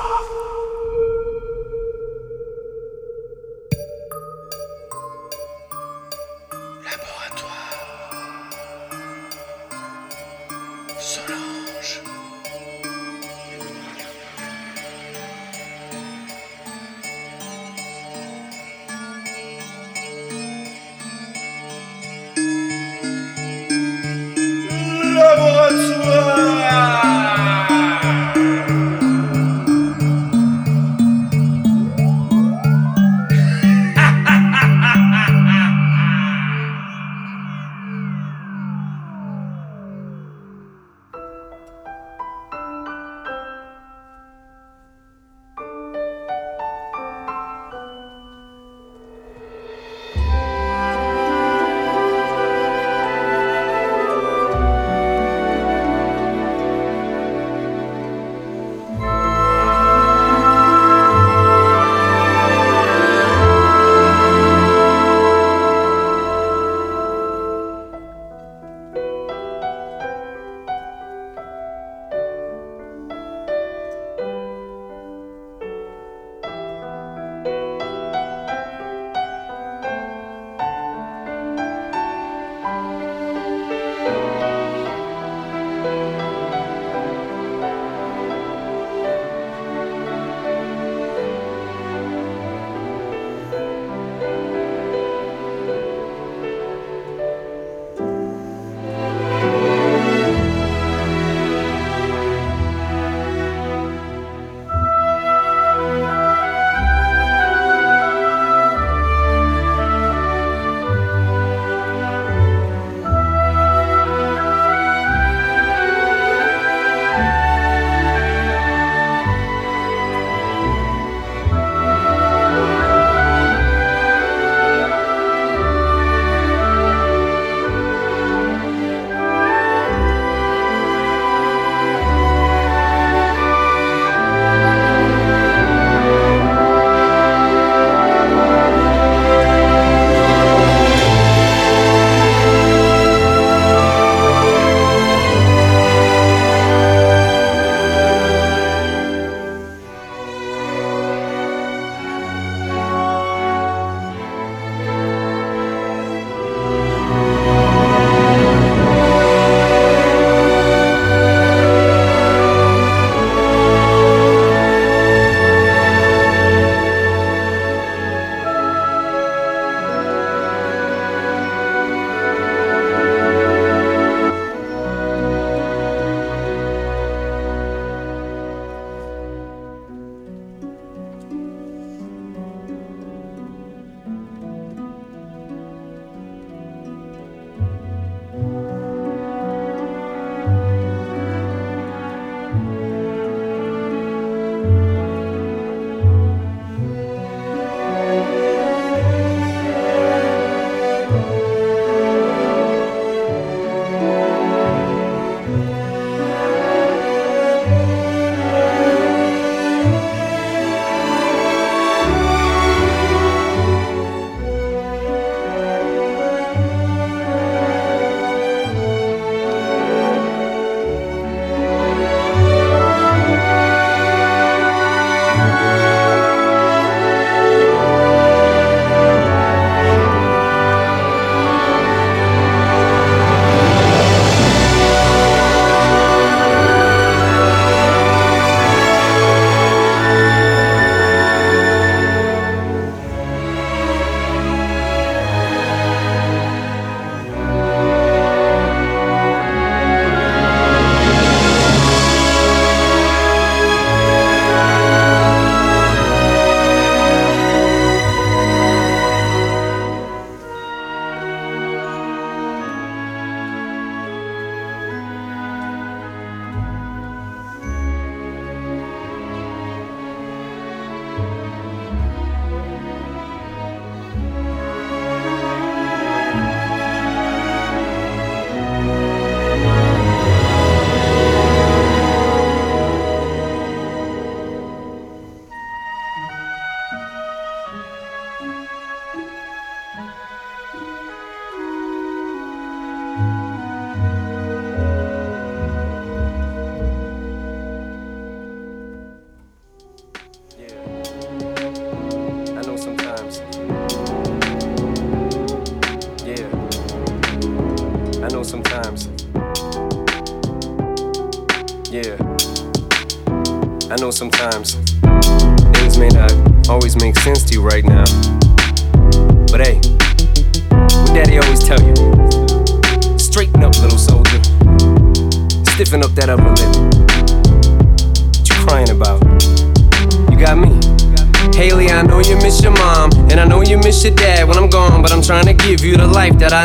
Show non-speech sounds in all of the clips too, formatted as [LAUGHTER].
Solange.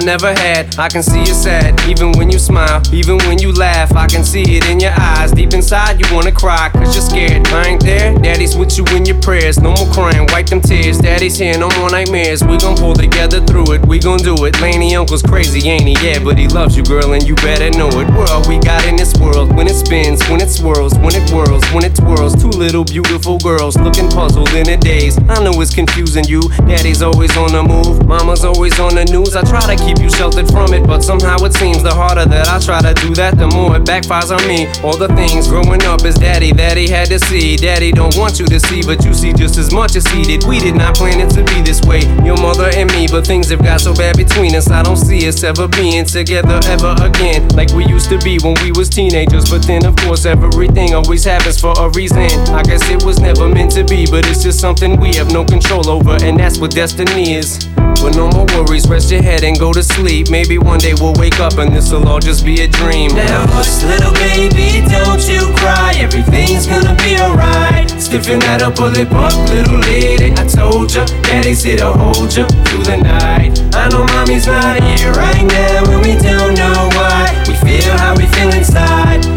Never had. I can see you sad, even when you smile, even when you laugh. I can see it in your eyes. Deep inside, you wanna cry, cause you're scared. I ain't there, daddy's with you in your prayers. No more crying, wipe them tears. Daddy's here, no more nightmares. We gon' pull together through it, we gon' do it. Laney Uncle's crazy, ain't he? Yeah, but he loves you, girl, and you better know it. All we got in this world. When it spins, when it swirls, when it whirls, when it twirls. Two little beautiful girls looking puzzled in it days. I know it's confusing you. Daddy's always on the move, mama's always on the news. I try to keep you sheltered from it, but somehow it seems the harder that I try to do that, the more it backfires on me. All the things growing up is daddy that he had to see. Daddy don't want you to see, but you see just as much as he did. We did not plan it to be this way, your mother and me, but things have got so bad between us. I don't see us ever being together ever again, like we used to be when we was teenagers. But then, of course, everything always happens for a reason. I guess it was never meant to be, but it's just something we have no control over, and that's what destiny is. But no more worries, rest your head and go to sleep. Maybe one day we'll wake up and this'll all just be a dream. Now hush, little baby, don't you cry. Everything's gonna be alright. Stiffen that up, pull it up, little lady. I told ya, daddy's here to hold ya through the night. I know mommy's not here right now, and we don't know why. We feel how we feel inside.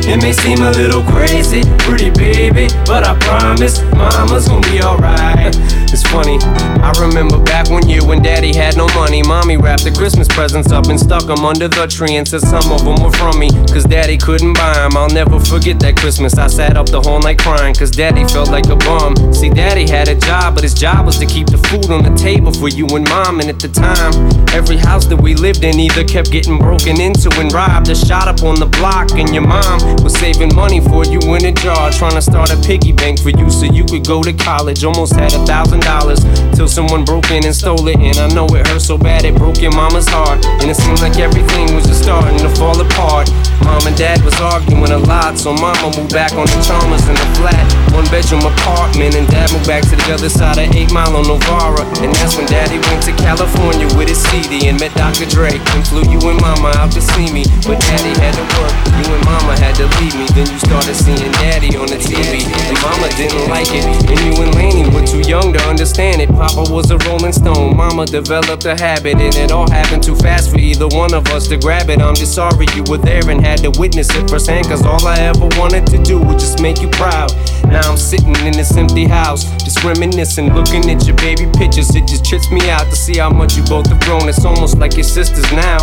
It may seem a little crazy, pretty baby, but I promise mama's gonna be alright. It's funny, I remember back one year when daddy had no money. Mommy wrapped the Christmas presents up and stuck them under the tree and said some of them were from me. Cause daddy couldn't buy them. I'll never forget that Christmas. I sat up the whole night crying cause daddy felt like a bum. See, daddy had a job, but his job was to keep the food on the table for you and mom. And at the time, every house that we lived in either kept getting broken into and robbed or shot up on the block. And your mom was saving money for you in a jar, trying to start a piggy bank for you so you could go to college. Almost had a thousand dollars till someone broke in and stole it. And I know it hurt so bad it broke your mama's heart. And it seemed like everything was just starting to fall apart. Mom and dad was arguing a lot, so mama moved back on the Chalmers in a flat, one bedroom apartment. And dad moved back to the other side of 8 Mile on Novara. And that's when daddy went to California with his CD and met Dr. Dre. And flew you and mama out to see me. But daddy had to work, you and mama had to leave me. Then you started seeing daddy on the TV. And mama didn't like it. And you and Laney were too young to understand it. Papa was a rolling stone, mama developed a habit. And it all happened too fast for either one of us to grab it. I'm just sorry you were there and had to witness it firsthand. Cause all I ever wanted to do was just make you proud. Now I'm sitting in this empty house, just reminiscing, looking at your baby pictures. It just trips me out to see how much you both have grown. It's almost like your sisters now.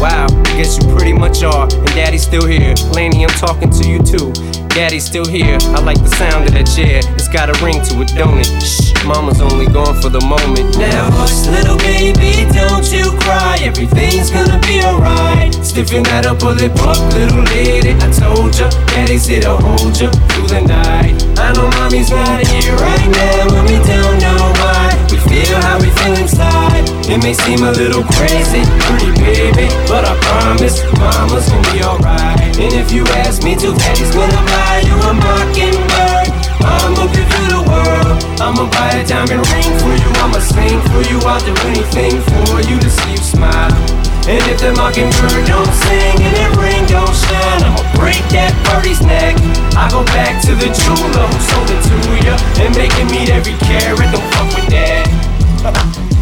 Wow, I guess you pretty much are. And daddy's still here. Laney, I'm talking to you too. Daddy's still here. I like the sound of that chair. It's got a ring to it, don't it? Shh, mama's only gone for the moment. Now hush, little baby, don't you cry. Everything's gonna be alright. Stiffen that up, pull it up, little lady. I told ya, daddy's here to hold ya through the night. I know mommy's not here right now, and we don't know why. We feel how we feel inside. It may seem a little crazy, pretty baby, but I promise mama's gonna be alright. And if you ask me to, daddy's gonna buy you a mockingbird. I'ma give you the world. I'ma buy a diamond ring for you. I'ma sing for you. I'll do anything for you to see you smile. And if the mockingbird don't sing and that ring don't shine, I'ma break that birdie's neck. I go back to the jeweler who sold it to ya and make him meet every carat. Don't fuck with that. [LAUGHS]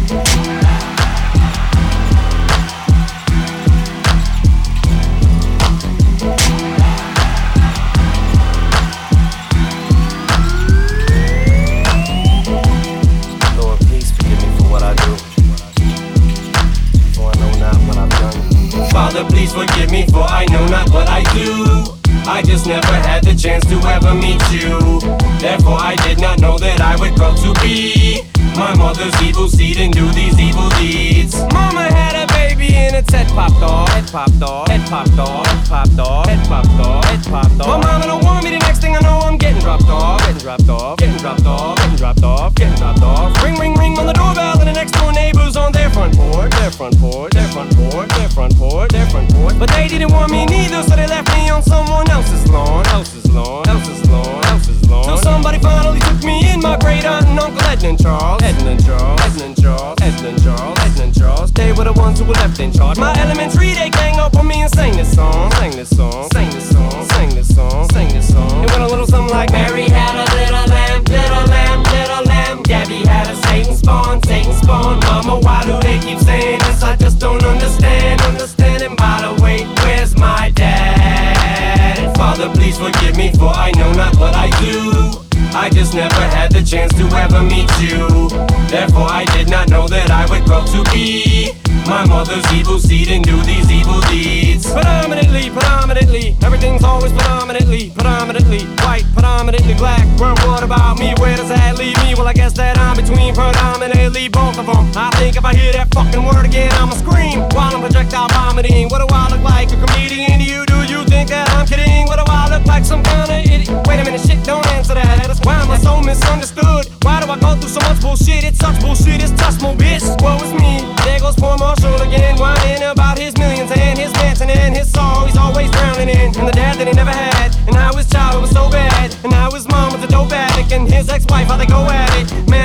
I hear that fucking word again, I'ma scream while I'm projectile vomiting. What do I look like? A comedian to you? Do you think that I'm kidding? What do I look like? Some kind of idiot? Wait a minute, shit, don't answer that. That's why am I so misunderstood? Why do I go through so much bullshit? It's such bullshit, it's touch more bitch. Woe is me. There goes poor Marshall again, whining about his millions and his mansion and his soul he's always drowning in. And the dad that he never had, and how his childhood was so bad. And now his mom was a dope addict, and his ex-wife, how they go at it. Man,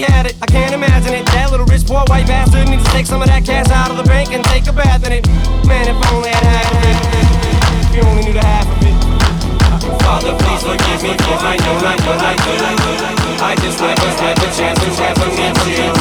Had it. I can't imagine it. That little rich poor white bastard needs to take some of that cash out of the bank and take a bath in it. Man, if only I'd had it. If you only knew the half of it. Father, please forgive me, for I know not what I do. I just never had the chance to ever meet you.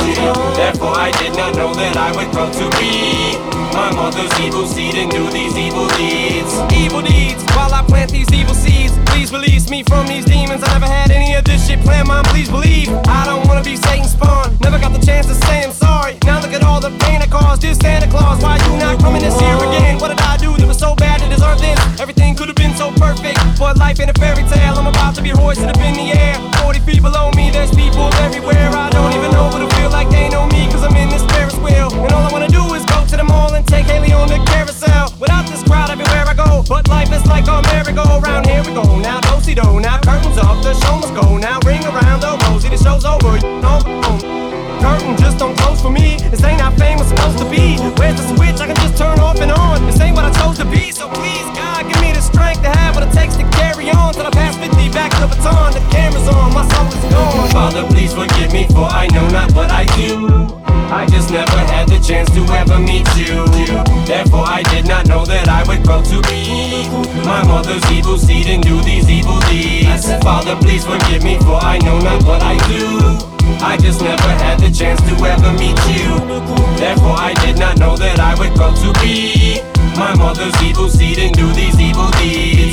Therefore, I did not know that I would grow to be my mother's evil seed and do these evil deeds. Evil deeds, while I plant these evil seeds. Please release me from these demons. I never had any of this shit planned, mom. Please believe. I don't wanna be Satan's spawn. Never got the chance to say I'm sorry. Now look at all the pain I caused. This Santa Claus, why you not coming this year again? What did I do that was so bad to deserve this? Everything could have been so perfect, but life ain't a fairy tale. I'm about to be hoisted up in the air. 40 feet below me, there's people everywhere. I don't even know what it feel like they know me, cause I'm in this Ferris wheel. And all I wanna do is go to the mall and take Hailie on the carousel. Without this crowd but life is like a merry-go-round. Here we go, now do do now curtains up, the show must go. Now ring around the rosy, the show's over. You curtain just don't close for me. This ain't how fame was supposed to be. Where's the switch? I can just turn off and on. This ain't what I chose to be, so please, God, give me the strength to have what it takes to carry on till I pass 50 back the baton. The camera's on, my soul is gone. Father, please forgive me, for I know not what I do. I just never had the chance to ever meet you. Therefore, I did not know that I would grow to be my mother's evil seed and do these evil deeds. Father, please forgive me, for I know not what I do. I just never had the chance to ever meet you. Therefore, I did not know that I would grow to be my mother's evil seed and do these evil deeds.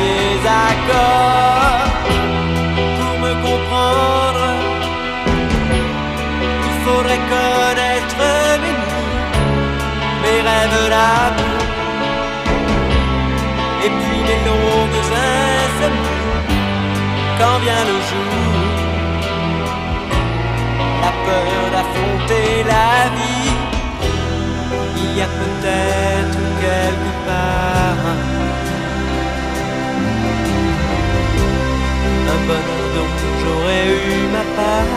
Premiers accords. Pour me comprendre, il faudrait connaître rêve d'amour. Et puis les longues insomnies quand vient le jour. La peur d'affronter la vie, il y a peut-être quelque part bonheur dont j'aurais eu ma part.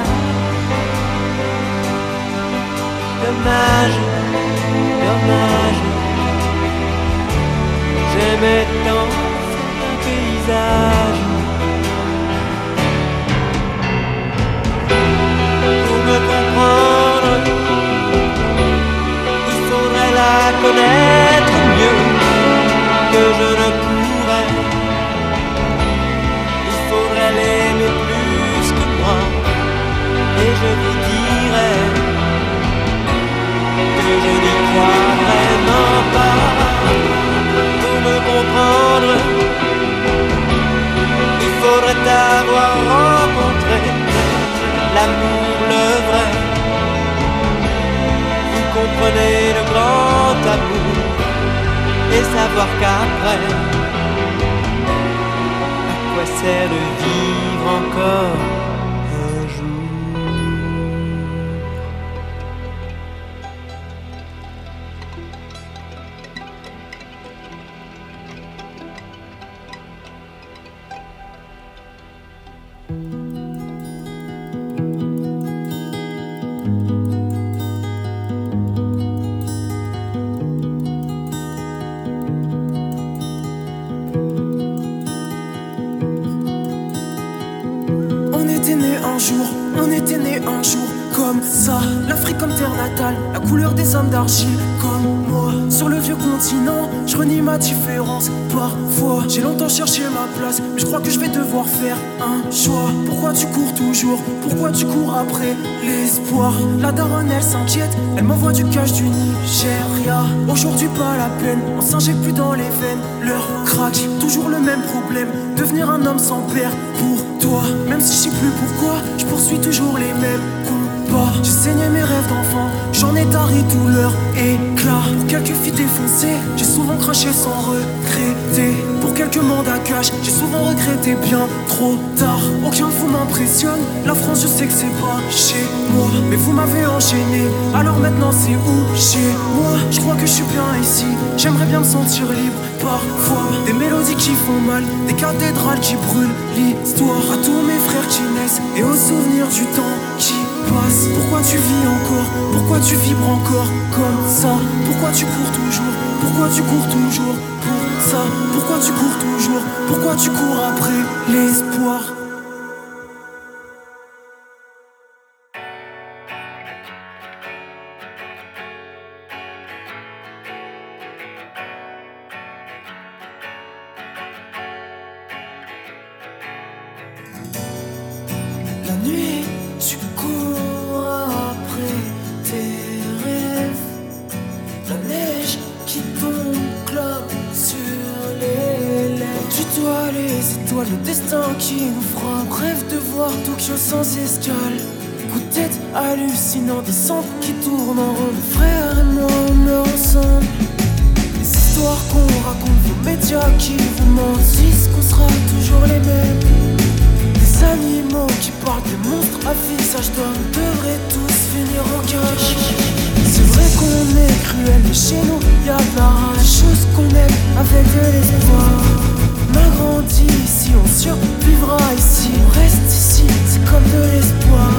Dommage, dommage, j'aimais tant un paysage. Pour me comprendre, il faudrait la connaître? Je n'y crois vraiment pas. Pour me comprendre, il faudrait avoir rencontré l'amour, le vrai. Vous comprenez le grand amour et savoir qu'après, à quoi sert de vivre encore? Un jour comme ça. L'Afrique comme terre natale, la couleur des hommes d'argile comme Sur le vieux continent, je renie ma différence. Parfois, j'ai longtemps cherché ma place, mais je crois que je vais devoir faire un choix. Pourquoi tu cours toujours? Pourquoi tu cours après l'espoir? La daronne, elle s'inquiète, elle m'envoie du cash du Nigeria. Aujourd'hui, pas la peine, on s'injecte plus dans les veines. Leur craque, toujours le même problème. Devenir un homme sans père pour toi. Même si je sais plus pourquoi, je poursuis toujours les mêmes J'ai saigné mes rêves d'enfant, j'en ai tari tout leur éclat. Pour quelques filles défoncées, j'ai souvent craché sans regretter. Pour quelques mandats cash, j'ai souvent regretté bien trop tard. Aucun de m'impressionne, la France je sais que c'est pas chez moi. Mais vous m'avez enchaîné, alors maintenant c'est où chez moi? Je crois que je suis bien ici, j'aimerais bien me sentir libre parfois. Des mélodies qui font mal, des cathédrales qui brûlent l'histoire. À tous mes frères qui naissent et aux souvenirs du temps qui Pourquoi tu vis encore? Pourquoi tu vibres encore comme ça? Pourquoi tu cours toujours? Pourquoi tu cours toujours pour ça? Pourquoi tu cours toujours? Pourquoi tu cours après l'espoir? Qui nous frappe. Rêve de voir Tokyo sans escale. Coup de tête hallucinant, des centres qui tournent en rond. Frère et moi, on meurt ensemble. Les histoires qu'on raconte, vos médias qui vous mentent, disent qu'on sera toujours les mêmes. Des animaux qui parlent des monstres à visage d'homme devraient tous finir en cage. C'est vrai qu'on est cruel, mais chez nous y'a de la rage. Des choses qu'on aime avec de l'espoir. On a ici, on survivra ici. On reste ici, c'est comme de l'espoir.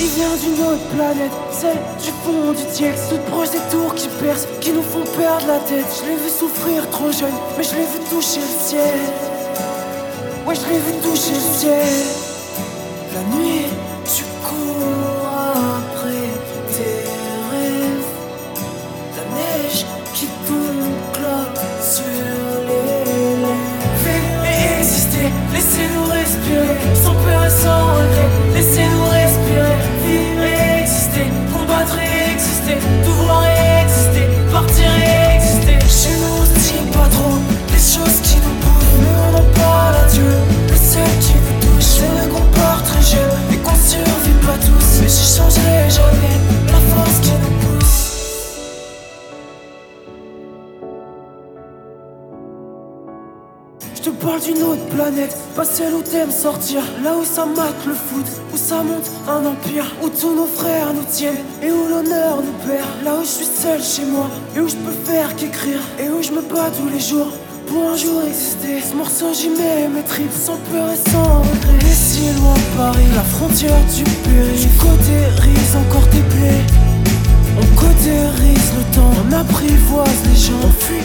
Il vient d'une autre planète, celle du fond du ciel. Toutes proches des tours qui percent, qui nous font perdre la tête. Je l'ai vu souffrir trop jeune, mais je l'ai vu toucher le ciel. Ouais, je l'ai vu toucher le ciel. La nuit, Laissez-nous respirer. Vivre et exister, combattre et exister. Parle d'une autre planète, pas celle où t'aimes sortir. Là où ça mate le foot, où ça monte un empire. Où tous nos frères nous tiennent et où l'honneur nous perd. Là où je suis seul chez moi et où je peux faire qu'écrire. Et où je me bats tous les jours pour un jour exister. Ce morceau j'y mets mes tripes sans peur et sans regret. Et si loin Paris, la frontière du péril. Du côté risque encore tes plaies. On cautérise le temps, on apprivoise les gens, on fuit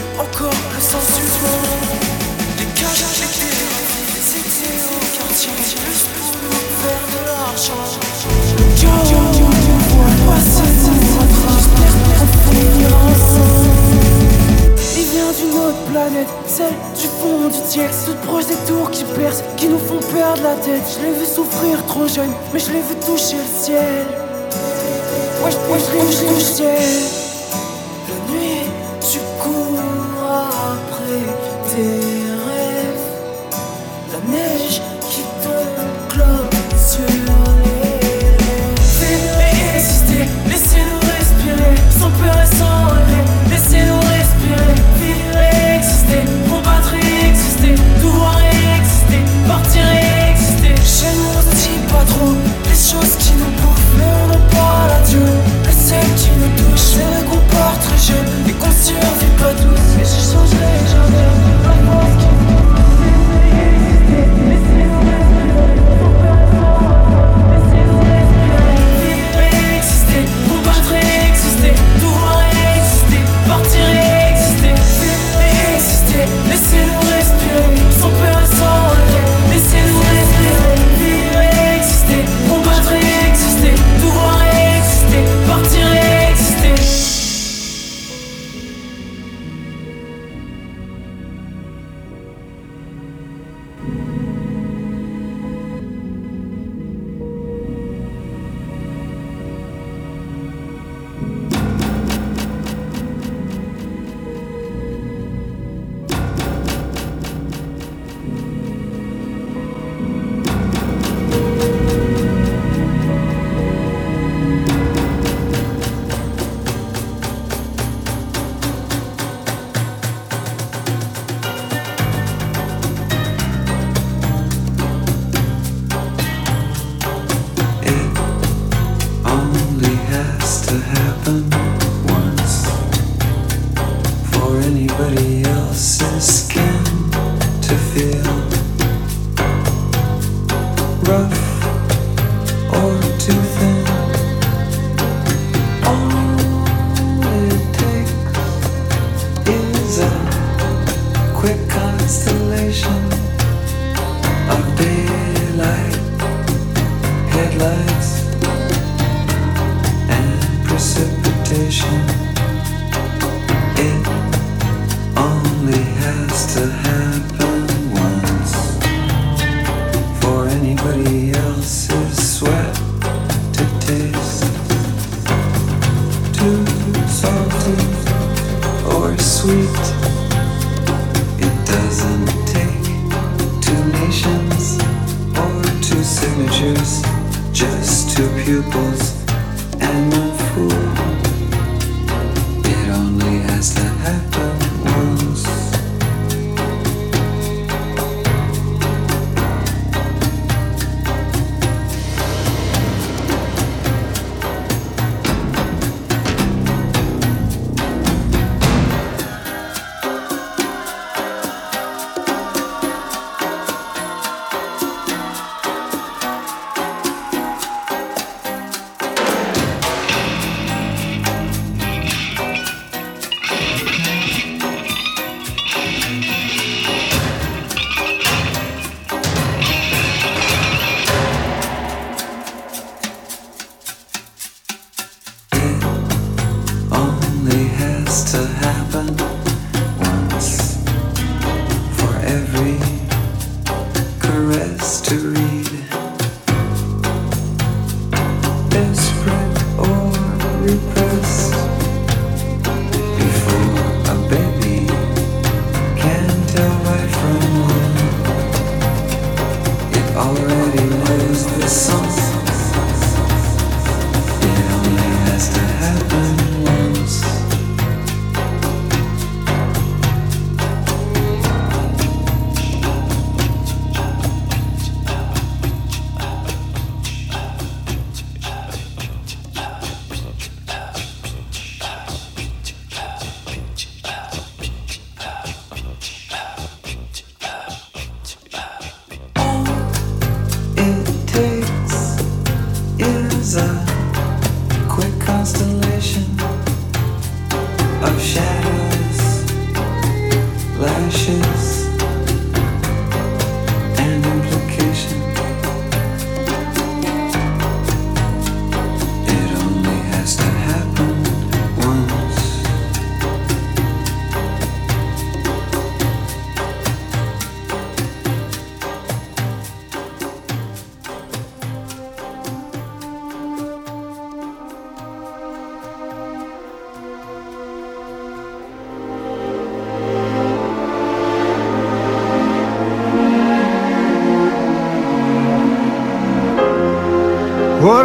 D'une autre planète, celle du fond du ciel, toute proche des tours qui percent, qui nous font perdre la tête. Je l'ai vu souffrir trop jeune, mais je l'ai vu toucher le ciel. Wesh, wesh, wesh, wesh, ciel.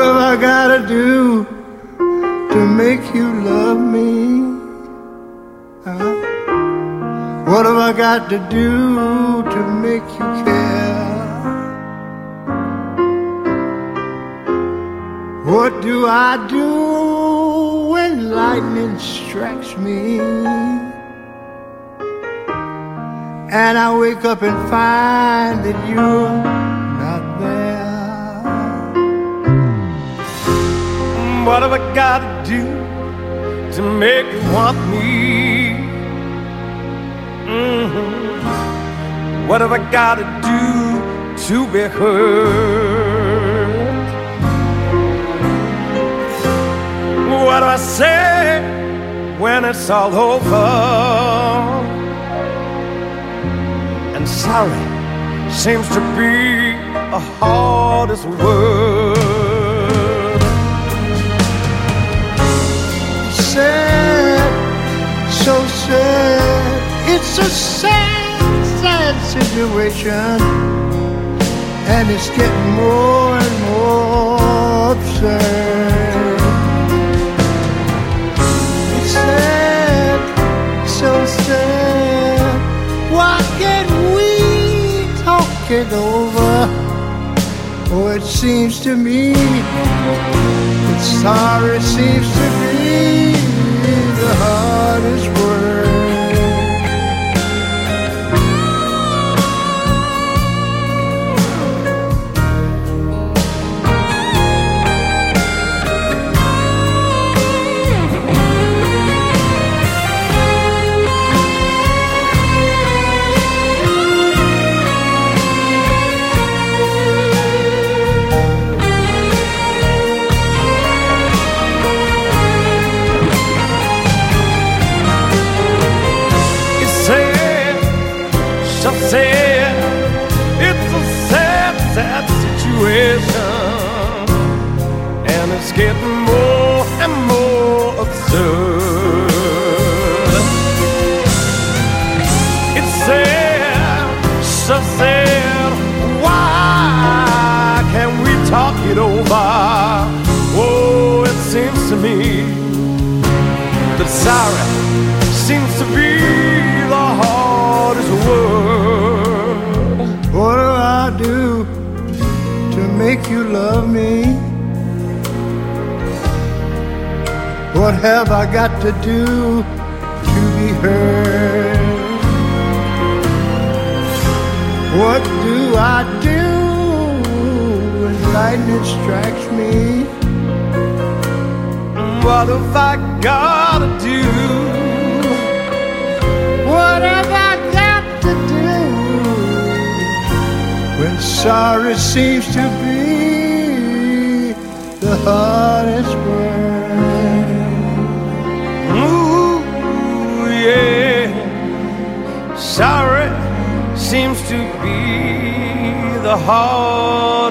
What have I gotta do to make you love me? Huh? What have I got to do to make you care? What do I do when lightning strikes me? And I wake up and find that you're. What have I got to do to make you want me? Mm-hmm. What have I got to do to be heard? What do I say when it's all over? And sorry seems to be the hardest word. Sad, so sad. It's a sad, sad situation. And it's getting more and more absurd. It's sad, so sad. Why can't we talk it over? Oh, it seems to me that sorry seems to be the hardest word. What have I got to do to be heard? What do I do when lightning strikes me? What have I gotta do? What have I got to do when sorry seems to be the hardest word? Yeah. Sorry seems to be the hardest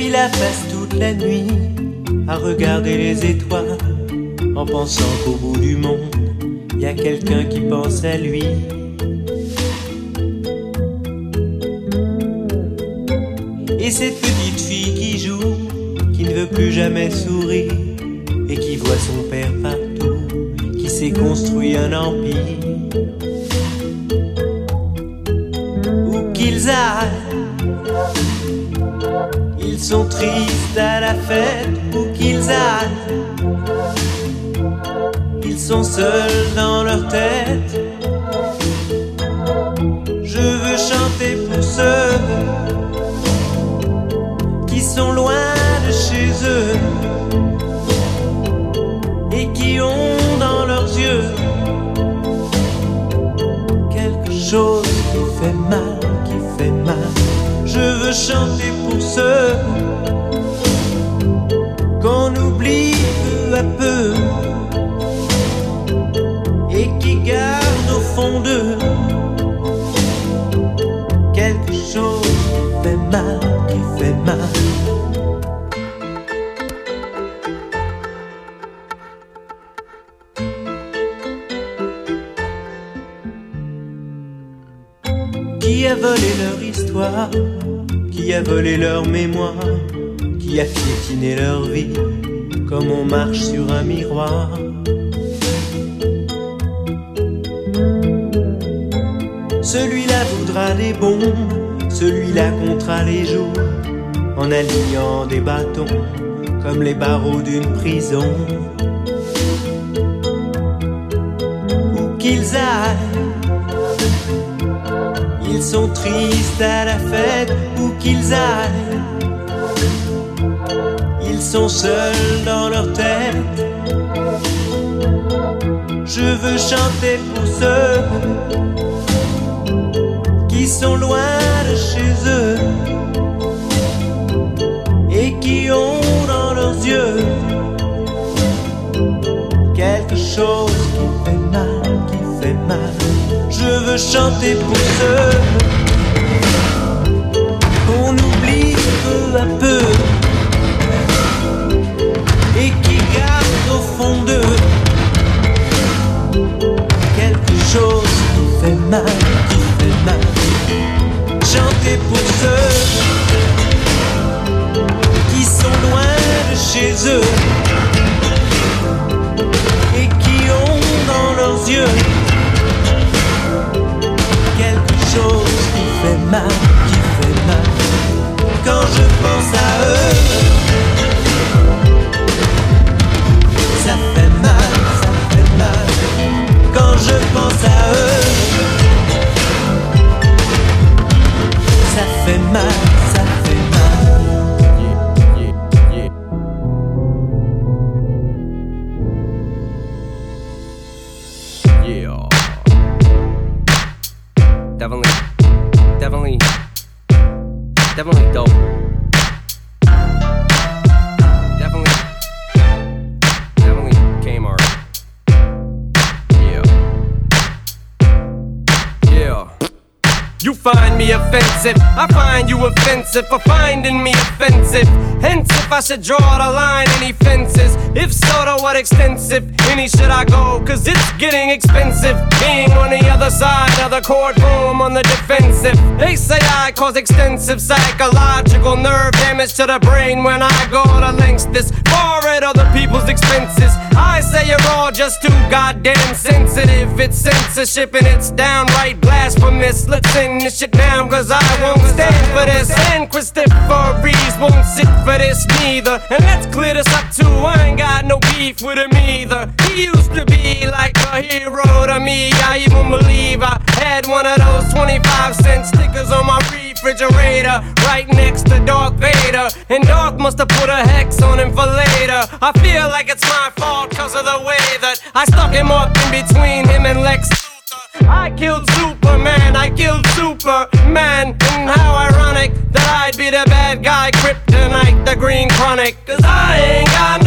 Celui-là passe toute la nuit à regarder les étoiles en pensant qu'au bout du monde, il y a quelqu'un qui pense à lui. Et cette petite fille qui joue, qui ne veut plus jamais sourire et qui voit son père partout, qui s'est construit un empire. Qui sont loin de chez eux et qui ont dans leurs yeux quelque chose qui fait mal, qui fait mal. Je veux chanter pour ceux qu'on oublie peu à peu et qui gardent au fond d'eux qui fait mal. Qui a volé leur histoire? Qui a volé leur mémoire? Qui a piétiné leur vie? Comme on marche sur un miroir. Celui-là voudra des bombes Celui-là comptera les jours En alignant des bâtons Comme les barreaux d'une prison Où qu'ils aillent ils sont tristes à la fête où qu'ils aillent. Ils sont seuls dans leur tête. Je veux chanter pour ceux qui sont loin et qui ont dans leurs yeux quelque chose qui fait mal, qui fait mal. Je veux chanter pour ceux qu'on oublie peu à peu et qui gardent au fond d'eux quelque chose qui fait mal, should draw the line, any fences? If so, to what extensive? Any should I go? Cause it's getting expensive. Being on the other side of the courtroom on the defensive. They say Cause extensive psychological nerve damage to the brain when I go to lengths this far at other people's expenses. I say you're all just too goddamn sensitive. It's censorship and it's downright blasphemous. Let's end this shit down, cause I won't stand for this. And Christopher Reeves won't sit for this neither. And let's clear this up too. I ain't got no beef with him either. He used to be like a hero to me. I even believe I had one of those 25 cent stickers on my refrigerator right next to Darth Vader. And Darth must have put a hex on him for later. I feel like it's my fault cause of the way that I stuck him up in between him and Lex. I killed Superman, I killed Superman. And how ironic that I'd be the bad guy, Kryptonite, the Green Chronic. Cause I ain't got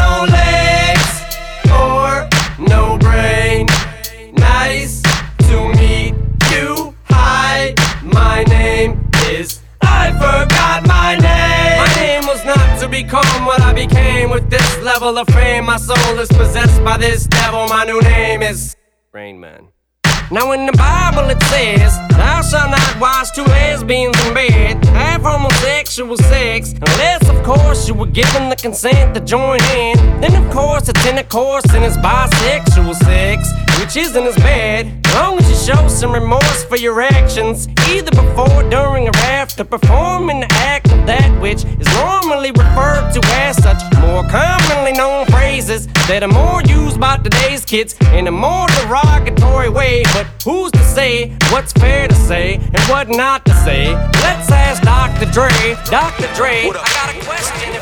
level of fame. My soul is possessed by this devil. My new name is Rain Man. Now in the Bible it says, Thou shalt not watch two lesbians in bed, have homosexual sex, unless of course you were given the consent to join in. Then of course it's intercourse and it's bisexual sex, which isn't as bad, as long as you show some remorse for your actions, either before, during, or after performing the act of that which is normally referred to as such. More commonly known phrases that are more used by today's kids in a more derogatory way. But who's to say what's fair to say and what not to say? Let's ask Dr. Dre. Dr. Dre, I got a question if I may.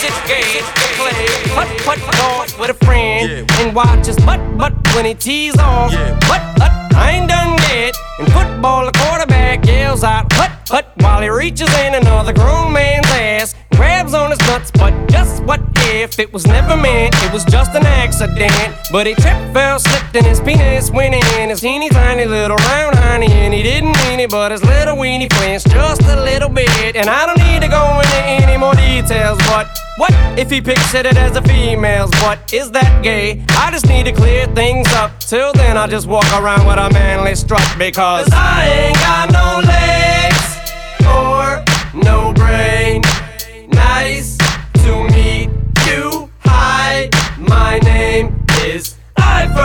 Is it gay to play. Putt putt golf with a friend. And watch his butt butt when he tees off? But but I ain't done yet. In football, the quarterback yells out hut hut while he reaches in another grown man's ass, grabs on his nuts. But just what if it was never meant? It was just an accident. But he tripped, fell, slipped, and his penis went in his teeny tiny little round honey, and he didn't mean it, but his little weenie flinched just a little bit. And I don't need to go into any more details, but what if he pictured it as a female's butt? Is that gay? I just need to clear things up. Till then, I just walk around with a manly strut because I ain't got no legs or no brain.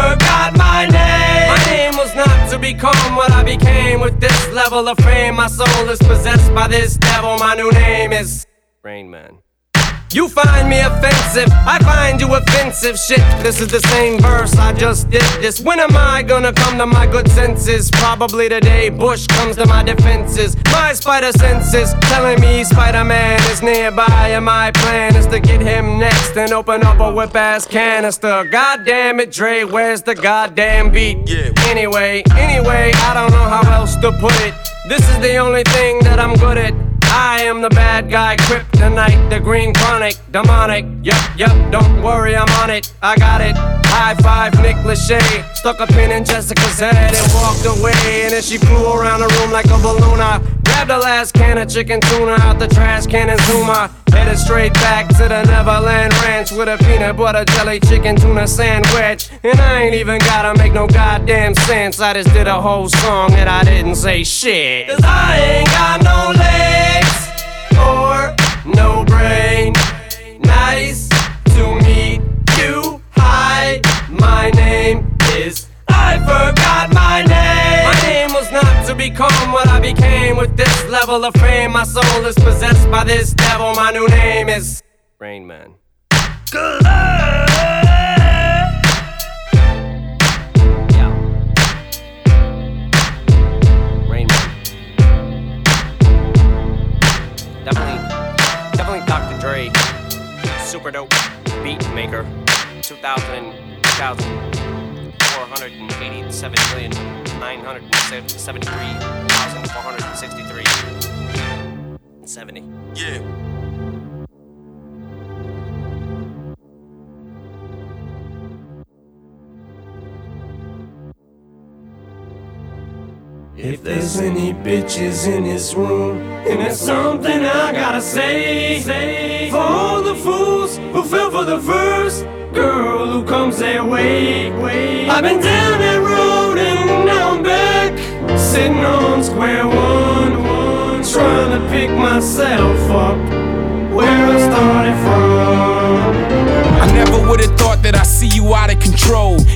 Forgot my name. My name was not to become what I became with this level of fame. My soul is possessed by this devil. My new name is Rain Man. You find me offensive, I find you offensive. Shit, this is the same verse I just did this. When am I gonna come to my good senses? Probably today. Bush comes to my defenses. My spider senses telling me Spider Man is nearby, and my plan is to get him next and open up a whip ass canister. God damn it, Dre, where's the goddamn beat? Anyway, anyway, I don't know how else to put it. This is the only thing that I'm good at. I am the bad guy, kryptonite, the green chronic, demonic. Yup, yup, don't worry, I'm on it. I got it. High five, Nick Lachey. Stuck a pin in Jessica's head and walked away. And then she flew around the room like a balloon. I grabbed the last can of chicken tuna out the trash can and Zuma. Headed straight back to the Neverland Ranch with a peanut butter jelly chicken tuna sandwich. And I ain't even gotta make no goddamn sense. I just did a whole song and I didn't say shit. Cause I ain't got no legs or no brain. Nice to meet you. Hi, my name is. I forgot my name. My name was not to become what I became with this level of fame. My soul is possessed by this devil. My new name is Rain Man. Super dope beat maker. 2000, 2,487,973,463. 70. Yeah. If there's any bitches in this room, and there's something I gotta say, say for all the fools who fell for the first girl who comes their way. I've been down that road and now I'm back, sitting on square one, one, trying to pick myself up where I started from. I never would have thought that I see you out of control.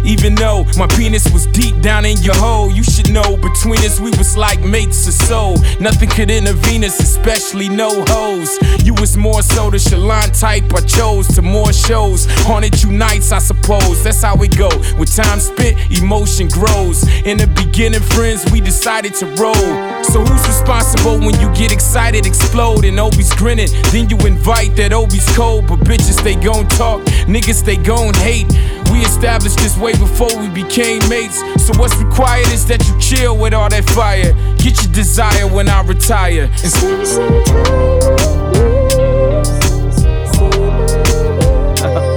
Even though my penis was deep down in your hole, you should know between us we was like mates of soul. Nothing could intervene us, especially no hoes. You was more so the Shalon type I chose to more shows. Haunted you nights, I suppose. That's how it go. With time spent, emotion grows. In the beginning, friends, we decided to roll. So who's responsible when you get excited, explode, and Obi's grinning? Then you invite that Obi's cold, but bitches they gon' talk, niggas they gon' hate. We established this way before we became mates. So what's required is that you chill with all that fire. Get your desire when I retire. And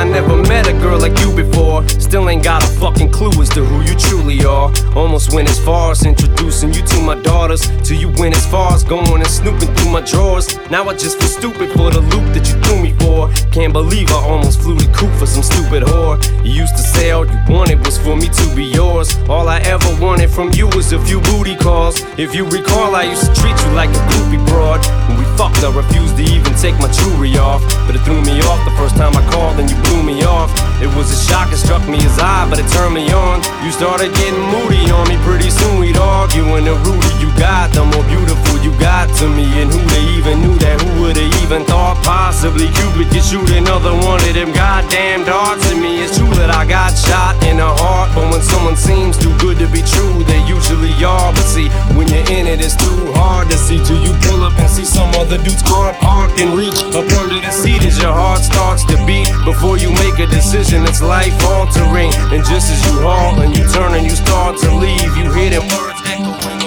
I never met a girl like you before. Still ain't got a fucking clue as to who you truly are. Almost went as far as introducing you to my daughters. Till you went as far as going and snooping through my drawers. Now I just feel stupid for the loop that you threw me for. Can't believe I almost flew to coop for some stupid whore. You used to say all you wanted was for me to be yours. All I ever wanted from you was a few booty calls. If you recall, I used to treat you like a goofy broad. When we fucked, I refused to even take my jewelry off. But it threw me off the first time I called and you blew me off. It was a shock, it struck me as odd, but it turned me on. You started getting moody on me, pretty soon we'd argue. And the ruder you got, the more beautiful you got to me. And who they even knew that? Who would've even thought possibly Cupid could shoot another one of them goddamn darts at me? It's true that I got shot in the heart, but when someone seems too good to be true, they usually are. But see, when you're in it, it's too hard to see till you pull up and see some other dude's car parked and reach up under the seat as your heart starts to beat. Before you make a decision, it's life altering. And just as you halt and you turn and you start to leave, you hear them words echoing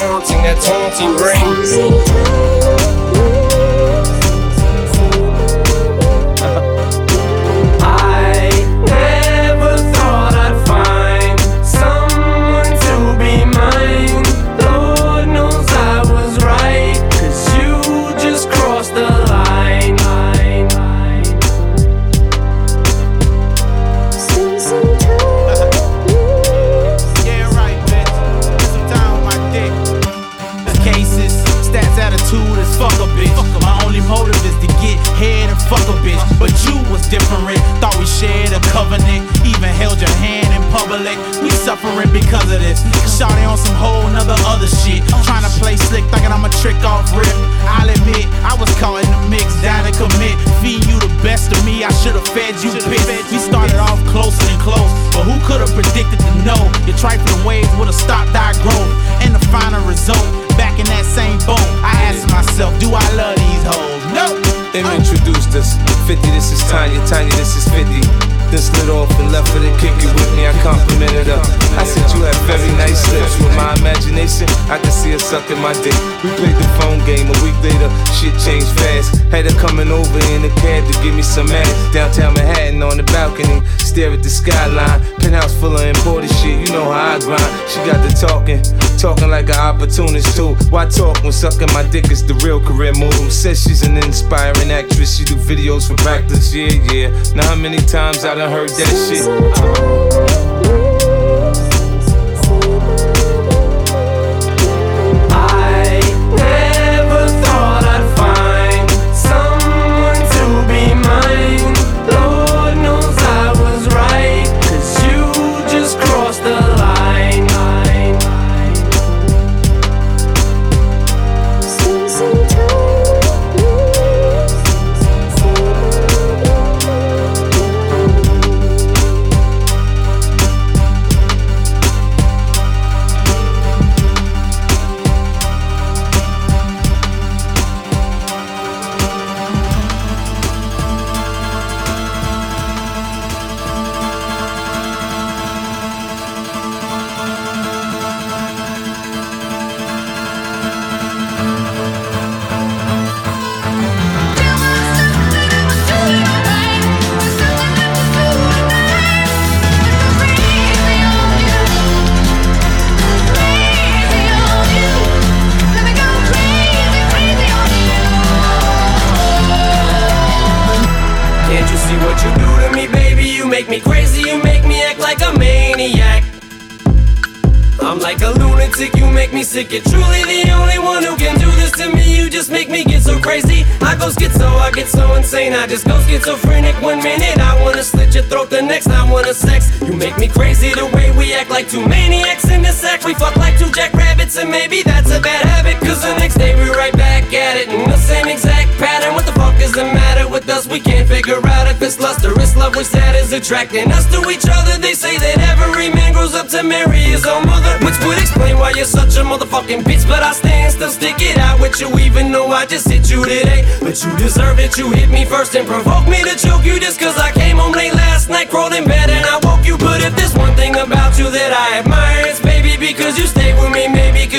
haunting that taunting ring. Different. Thought we shared a covenant. Even held your hand in public. We suffering because of this. Shawty on some whole Tanya, this is 50. Then slid off and left her to kick it with me. I complimented her. I said you have very nice lips. With my imagination, I could see her sucking my dick. We played the phone game. A week later, shit changed fast. Had her coming over in a cab to give me some ass. Downtown Manhattan on the balcony, stare at the skyline. Penthouse full of imported shit. You know how I grind. She got the talking, talking like an opportunist too. Why talk when sucking my dick is the real career move? Says she's an inspiring actress. She do videos for practice. Yeah, yeah. Now how many times I done heard that shit? Uh-huh. Sick. You're truly the only one who can do this to me. You just make me get so crazy. I go schizo, I get so insane. I just go schizophrenic one minute. I wanna slit your throat, the next I wanna sex. You make me crazy the way we act like two maniacs in the sack. We fuck like two jackrabbits, and maybe that's a bad habit. Cause the next day we're right back at it in the same exact pattern. What the fuck is the matter with us? We can't figure out it's love, which that is attracting us to each other. They say that every man grows up to marry his own mother, which would explain why you're such a motherfucking bitch. But I stand still, stick it out with you, even though I just hit you today. But you deserve it, you hit me first and provoke me to choke you just cause I came home late last night, crawled in bed and I woke you. But if there's one thing about you that I admire, it's baby because you stay with me,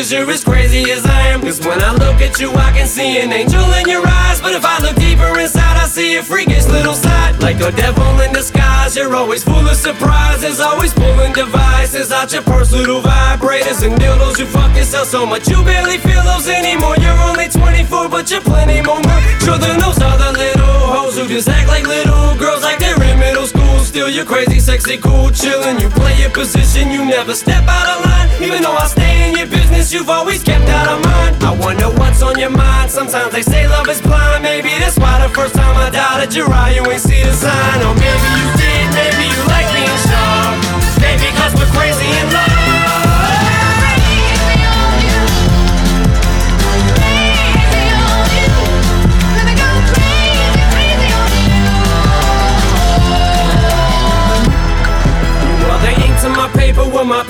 cause you're as crazy as I am. Cause when I look at you, I can see an angel in your eyes. But if I look deeper inside, I see a freakish little side. Like a devil in disguise, you're always full of surprises. Always pulling devices out your purse, little vibrators and dildos. You fuck yourself so much, you barely feel those anymore. You're only 24, but you're plenty more mature than those other little hoes who just act like little girls, like they're in middle school. Still, you're crazy, sexy, cool, chillin'. You play your position, you never step out of line. Even though I stay in your business, you've always kept out of mine. I wonder what's on your mind. Sometimes they say love is blind. Maybe that's why the first time I doubted your eye, you ain't see the sign. Or maybe you did, maybe you like being sure. Maybe cause we're crazy in love.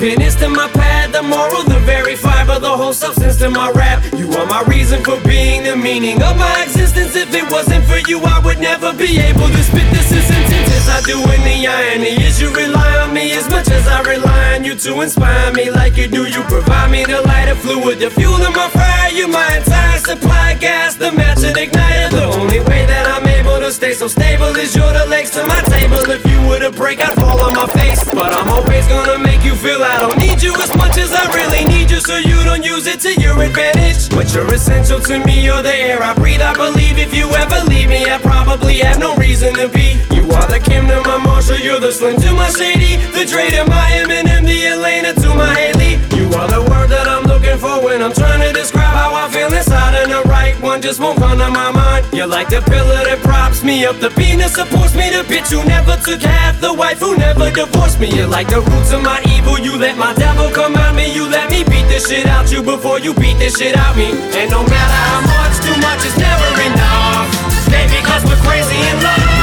Paper my pen to my pad the moral the very fiber the whole substance to my rap. You are my reason for being the meaning of my existence. If it wasn't for you I would never be able to spit this as intense as I do in the irony is you rely on me? As much as I rely on you to inspire me like you do you provide me the lighter fluid the fuel in my fire. You my entire supply gas the match and igniter the only way that I'm stay so stable is you're the legs to my table if you were to break I'd fall on my face but I'm always gonna make you feel I don't need you as much as I really need you, so you don't use it to your advantage. But you're essential to me, you're the air I breathe. I believe if you ever leave me, I probably have no reason to be. You are the Kim to my Marshall, you're the Slim to my Shady, the Dre to my Eminem, the Elena to my Hailie. Are the word that I'm looking for when I'm trying to describe how I feel inside, and the right one just won't come to my mind. You're like the pillar that props me up, the penis supports me, the bitch who never took half, the wife who never divorced me. You're like the roots of my evil. You let my devil come out me. You let me beat this shit out you before you beat this shit out me. And no matter how much, too much is never enough. Maybe cause we're crazy in love.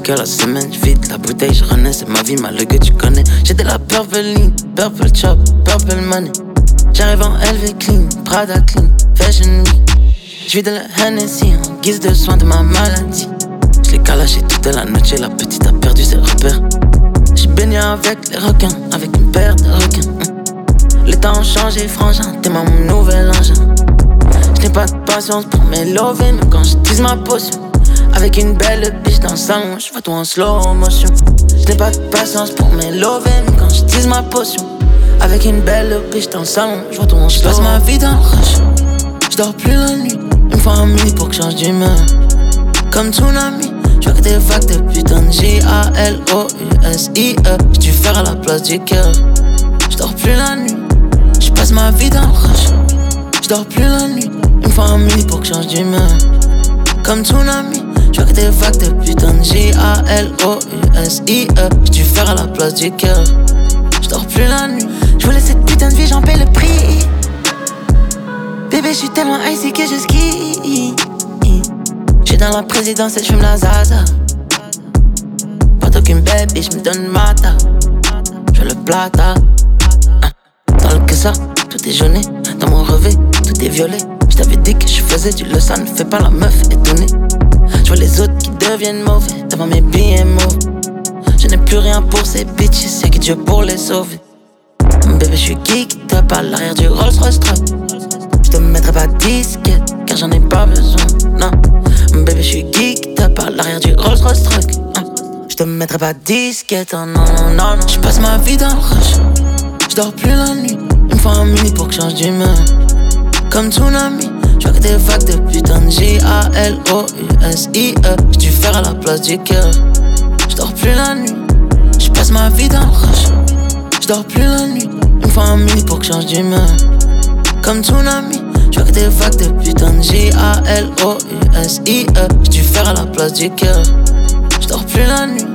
De 0 à 10 k la semaine. Vite la bouteille, je c'est ma vie, ma que tu connais. J'ai de la purple ligne, purple chop, purple money. J'arrive en LV clean, Prada clean, fashion week. Je de la Hennessy en guise de soin de ma maladie. Je l'ai calachée toute la nuit, la petite a perdu ses repères. J'ai baigné avec les requins, avec une paire de requins. Hein. Les temps ont changé, frangin, t'es mon nouvel engin. Je n'ai pas de patience pour mes lovés, même quand je tise ma potion. Avec une belle biche dans le salon, je vois tout en slow motion. Je n'ai pas de patience pour mes lovés, même quand je tise ma potion. Avec une belle biche dans le salon, je vois tout en slow. Je ma vie dans le rush, je dors plus la nuit. Une fois un mini pour que change d'humeur. Comme tsunami, je vois que des vagues de putain de J-A-L-O-U-S-I-E. J'ai dû faire à la place du cœur. Je dors plus la nuit, je passe ma vie dans le rush. Je dors plus la nuit, une fois un mini pour que change d'humeur. Comme tsunami, je que des de putain J-A-L-O-U-S-I-E. J'ai dû faire à la place du cœur. Je dors plus la nuit, je voulais cette putain de vie, j'en paie le prix. Bébé, je suis tellement icy que je ski. J'suis dans la présidence et j'fume la zaza. Pas aucune baby, j'me donne mata. J'veux le plata. Dans le que ça, tout est jauné. Dans mon revêt, tout est violet. J't'avais dit que je faisais du le ça ne fait pas la meuf étonnée. J'vois les autres qui deviennent mauvais devant mes mauvais. Je n'ai plus rien pour ces bitches, c'est que Dieu pour les sauver. Bébé, je suis geek, top à l'arrière du Rolls Royce truck. Je te mettrai pas disquette, car j'en ai pas besoin, non. Bébé, je suis geek, top à l'arrière du Rolls Royce truck. Je te mettrai pas disquette, oh non, non, non, non. Je passe ma vie dans le rush, je dors plus la nuit. Il me faut un mini pour que change d'humeur. Comme tsunami, je que des vagues de putain de J-A-L-O-U-S-I-E. J'du faire à la place du cœur. Je dors plus la nuit, je passe ma vie dans le rush. Je dors plus la nuit, me faut un mini pour que change d'humeur. Comme tsunami, je que des vagues de putain de J-A-L-O-U-S-I-E. J'du faire à la place du cœur. Je dors plus la nuit.